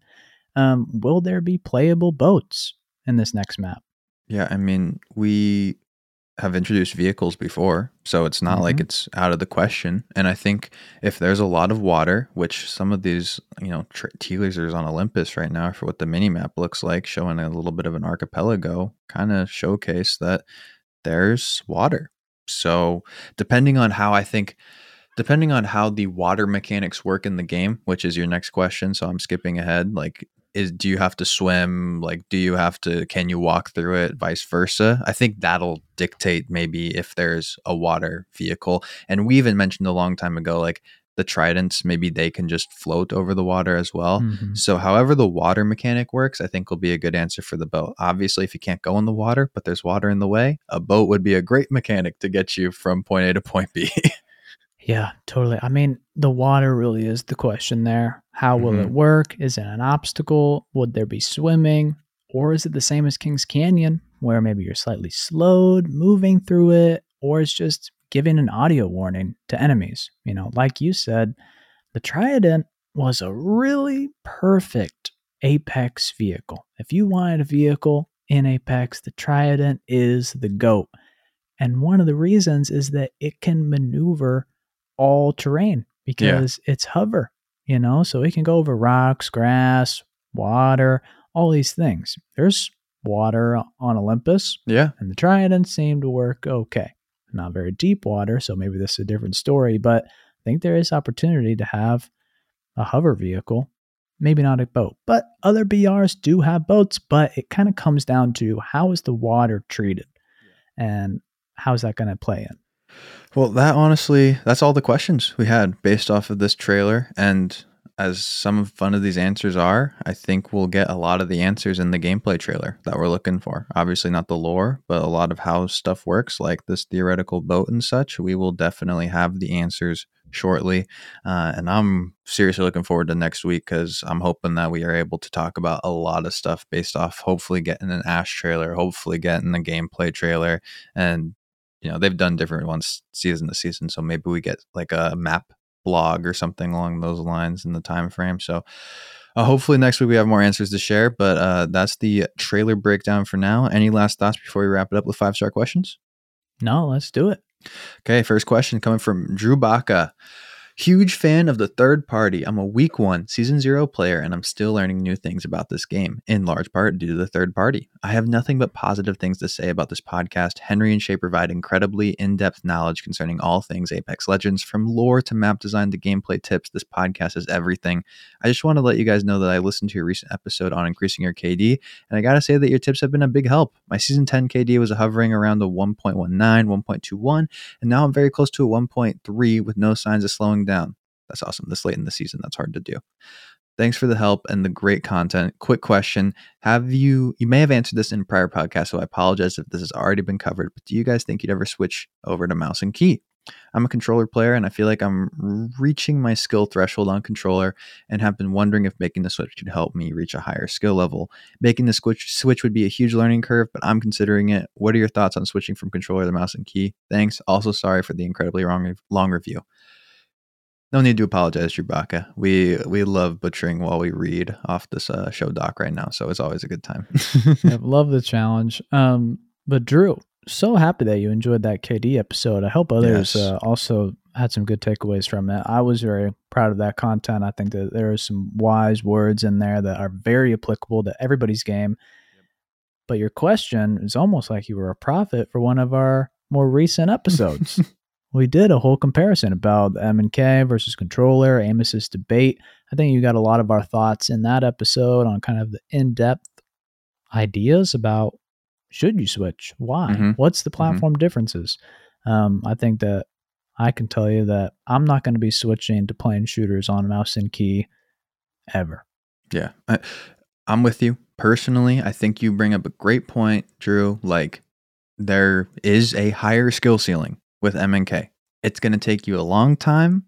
Um, will there be playable boats in this next map? Yeah, I mean, we have introduced vehicles before, so it's not like Mhm. it's out of the question. And I think if there's a lot of water, which some of these, you know, tr- teasers on Olympus right now for what the mini map looks like, showing a little bit of an archipelago, kind of showcase that there's water. So depending on how I think, depending on how the water mechanics work in the game, which is your next question, so I'm skipping ahead. Like, is do you have to swim? Like, do you have to? Can you walk through it? Vice versa. I think that'll dictate maybe if there's a water vehicle. And we even mentioned a long time ago, like the tridents, maybe they can just float over the water as well. Mhm. So, however the water mechanic works, I think will be a good answer for the boat. Obviously, if you can't go in the water, but there's water in the way, a boat would be a great mechanic to get you from point A to point B. Yeah, totally. I mean, the water really is the question there. How will it work? Is it an obstacle? Would there be swimming? Or is it the same as Kings Canyon, where maybe you're slightly slowed moving through it, or it's just giving an audio warning to enemies? You know, like you said, the Trident was a really perfect Apex vehicle. If you wanted a vehicle in Apex, the Trident is the GOAT. And one of the reasons is that it can maneuver all terrain because it's hover, you know, so it can go over rocks, grass, water, all these things. There's water on Olympus, yeah. and the Trident seemed to work okay. Not very deep water, so maybe this is a different story, but I think there is opportunity to have a hover vehicle. Maybe not a boat, but other BRs do have boats, but it kind of comes down to how is the water treated and how's that going to play in? Well, that honestly, that's all the questions we had based off of this trailer. And as some fun of these answers are, I think we'll get a lot of the answers in the gameplay trailer that we're looking for. Obviously, not the lore, but a lot of how stuff works, like this theoretical boat and such. We will definitely have the answers shortly. Uh, and I'm seriously looking forward to next week because I'm hoping that we are able to talk about a lot of stuff based off hopefully getting an Ash trailer, hopefully getting the gameplay trailer, and you know they've done different ones season to season so maybe we get like a map blog or something along those lines in the time frame. So uh, hopefully next week we have more answers to share. But uh, that's the trailer breakdown for now. Any last thoughts before we wrap it up with five star questions? No, let's do it. Okay, first question coming from Drew Baca. Huge fan of the third party. I'm a week one, season zero player, and I'm still learning new things about this game, in large part due to the third party. I have nothing but positive things to say about this podcast. Henry and Shay provide incredibly in depth knowledge concerning all things Apex Legends, from lore to map design to gameplay tips. This podcast is everything. I just want to let you guys know that I listened to your recent episode on increasing your KD, and I gotta say that your tips have been a big help. My season 10 KD was hovering around the 1.19, 1.21, and now I'm very close to a 1.3 with no signs of slowing down. That's awesome. This late in the season, that's hard to do. Thanks for the help and the great content. Quick question. Have you, you may have answered this in prior podcasts, so I apologize if this has already been covered, but do you guys think you'd ever switch over to mouse and key? I'm a controller player and I feel like I'm reaching my skill threshold on controller and have been wondering if making the switch could help me reach a higher skill level. Making the switch switch would be a huge learning curve, but I'm considering it. What are your thoughts on switching from controller to mouse and key? Thanks. Also sorry for the incredibly long long review. No need to apologize, Chewbacca. We we love butchering while we read off this uh, show doc right now, so it's always a good time. I love the challenge. Um, but Drew, so happy that you enjoyed that KD episode. I hope others Yes. uh, also had some good takeaways from it. I was very proud of that content. I think that there are some wise words in there that are very applicable to everybody's game. But your question is almost like you were a prophet for one of our more recent episodes. we did a whole comparison about M and K versus controller, assist debate. I think you got a lot of our thoughts in that episode on kind of the in-depth ideas about should you switch? Why? Mhm. What's the platform differences? Um, I think that I can tell you that I'm not going to be switching to playing shooters on mouse and key ever. Yeah, I, I'm with you personally. I think you bring up a great point, Drew. Like there is a higher skill ceiling with M and K. It's going to take you a long time.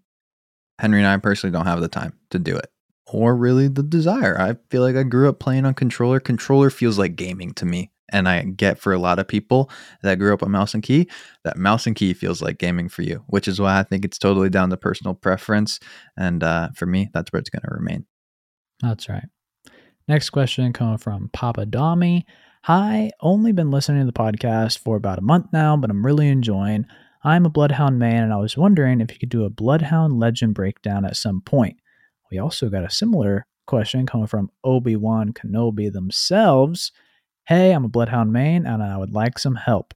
Henry and I personally don't have the time to do it, or really the desire. I feel like I grew up playing on controller. Controller feels like gaming to me, and I get for a lot of people that grew up on mouse and key that mouse and key feels like gaming for you, which is why I think it's totally down to personal preference. And uh, for me, that's where it's going to remain. That's right. Next question coming from Papa Dami. Hi, only been listening to the podcast for about a month now, but I'm really enjoying. I'm a Bloodhound man, and I was wondering if you could do a Bloodhound legend breakdown at some point. We also got a similar question coming from Obi Wan Kenobi themselves. Hey, I'm a Bloodhound man, and I would like some help.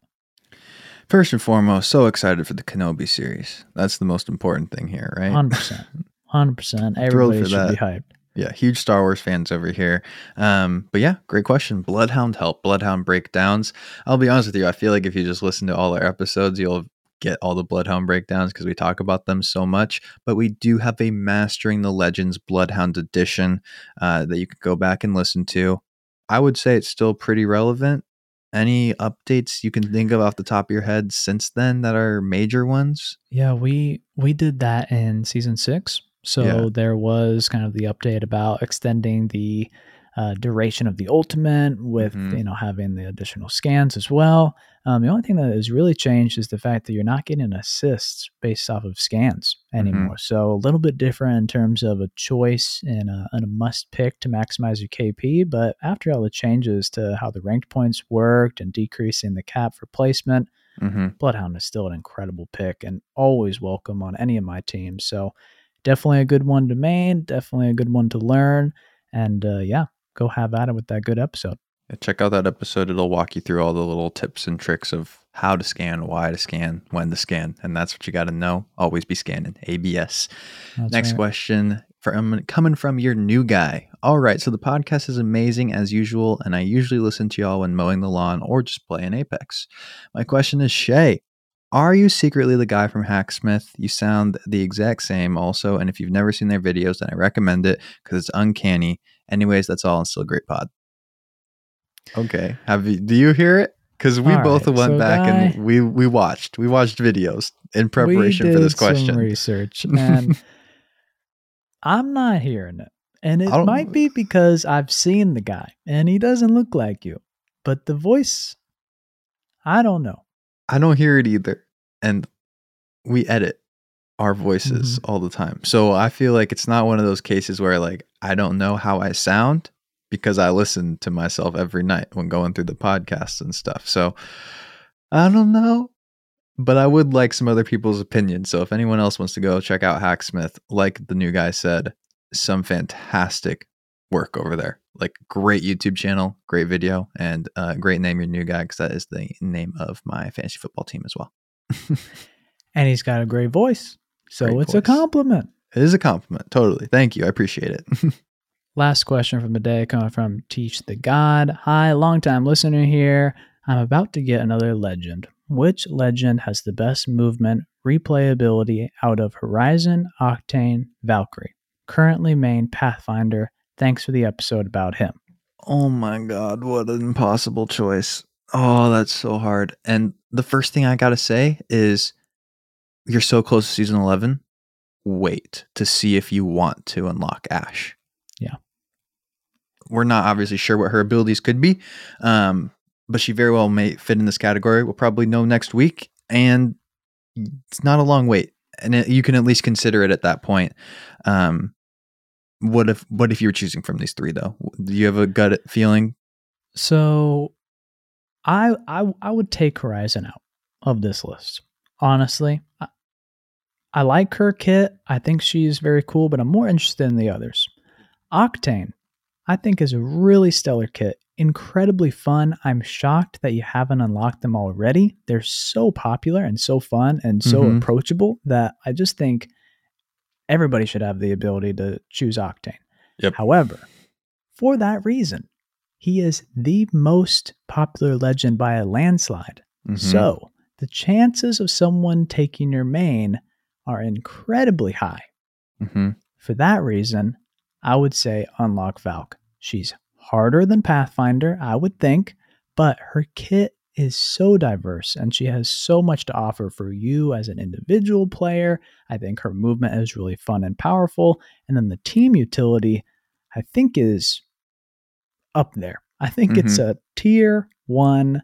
First and foremost, so excited for the Kenobi series. That's the most important thing here, right? 100%. 100%. Everybody should be hyped. Yeah, huge Star Wars fans over here. Um, but yeah, great question. Bloodhound help, Bloodhound breakdowns. I'll be honest with you, I feel like if you just listen to all our episodes, you'll get all the Bloodhound breakdowns because we talk about them so much. But we do have a Mastering the Legends Bloodhound edition uh, that you can go back and listen to. I would say it's still pretty relevant. Any updates you can think of off the top of your head since then that are major ones? Yeah, we we did that in season six. So Yeah. there was kind of the update about extending the uh, duration of the ultimate with Mhm. you know having the additional scans as well. Um, the only thing that has really changed is the fact that you're not getting assists based off of scans anymore. So a little bit different in terms of a choice and a, and a must pick to maximize your KP. But after all the changes to how the ranked points worked and decreasing the cap for placement, Mm-hmm. Bloodhound is still an incredible pick and always welcome on any of my teams. So definitely a good one to main, definitely a good one to learn. And uh, yeah, go have at it with that good episode. Yeah, check out that episode. It'll walk you through all the little tips and tricks of how to scan, why to scan, when to scan. And that's what you got to know. Always be scanning. ABS. That's Next right. question from coming from your new guy. All right, so the podcast is amazing as usual, and I usually listen to y'all when mowing the lawn or just playing Apex. My question is Shay, are you secretly the guy from Hacksmith? You sound the exact same also, and if you've never seen their videos, then I recommend it because it's uncanny. Anyways, that's all and still a great pod. Okay. Have you do you hear it? Because we All both right, went so back and we we watched. We watched videos in preparation for this question. Some research and I'm not hearing it. And it might be because I've seen the guy and he doesn't look like you. But the voice, I don't know. I don't hear it either. And we edit our voices mm-hmm. all the time. So I feel like it's not one of those cases where like I don't know how I sound because I listen to myself every night when going through the podcasts and stuff. So I don't know, but I would like some other people's opinions. So if anyone else wants to go check out Hacksmith, like the new guy said, some fantastic work over there. Like great YouTube channel, great video, and uh, great name your new guy because that is the name of my fantasy football team as well. And he's got a great voice. So Great it's a compliment. It is a compliment, totally. Thank you, I appreciate it. Last question from the day coming from Teach the God. Hi, longtime listener here. I'm about to get another legend. Which legend has the best movement replayability out of Horizon, Octane, Valkyrie? Currently main Pathfinder. Thanks for the episode about him. oh my god, what an impossible choice! Oh, that's so hard. And the first thing I gotta say is, you're so close to season eleven. Wait to see if you want to unlock Ash. We're not obviously sure what her abilities could be, um, but she very well may fit in this category. We'll probably know next week, and it's not a long wait, and it, you can at least consider it at that point. Um, what if what if you were choosing from these three though? Do you have a gut feeling? So I I I would take Horizon out of this list. Honestly. I, I like her kit. I think she's very cool, but I'm more interested in the others. Octane, I think is a really stellar kit. Incredibly fun. I'm shocked that you haven't unlocked them already. They're so popular and so fun and so Mhm. approachable that I just think everybody should have the ability to choose Octane. Yep. However, for that reason, he is the most popular legend by a landslide. Mhm. So the chances of someone taking your main are incredibly high. Mhm. For that reason, I would say unlock Valk. She's harder than Pathfinder, I would think, but her kit is so diverse and she has so much to offer for you as an individual player. I think her movement is really fun and powerful. And then the team utility, I think, is up there. I think it's a tier one,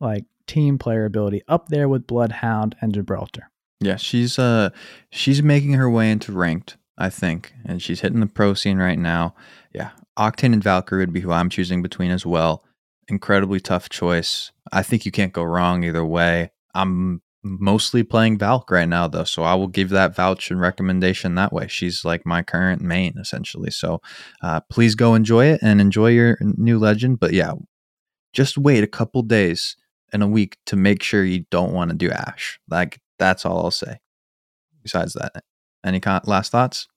like team player ability up there with Bloodhound and Gibraltar. Yeah, she's uh she's making her way into ranked, I think, and she's hitting the pro scene right now. Yeah, Octane and Valkyrie would be who I'm choosing between as well. Incredibly tough choice. I think you can't go wrong either way. I'm mostly playing Valk right now though, so I will give that vouch and recommendation that way. She's like my current main essentially. So uh, please go enjoy it and enjoy your new legend. But yeah, just wait a couple days and a week to make sure you don't want to do Ash. Like that's all I'll say. Besides that, any con- last thoughts?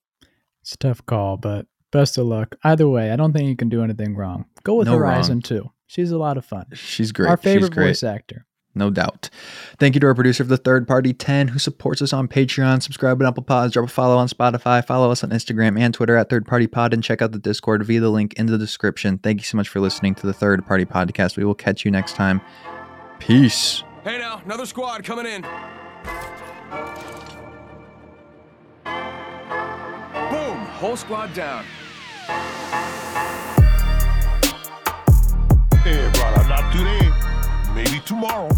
It's a tough call, but best of luck. Either way, I don't think you can do anything wrong. Go with No Horizon wrong. too. She's a lot of fun. She's great. Our She's favorite great. voice actor. No doubt. Thank you to our producer of the third party 10 who supports us on Patreon. Subscribe on Apple Pods, drop a follow on Spotify, follow us on Instagram and Twitter at third party pod, and check out the Discord via the link in the description. Thank you so much for listening to the third party podcast. We will catch you next time. Peace. Hey now, another squad coming in. Whole squad down. Hey, brother, not today. Maybe tomorrow.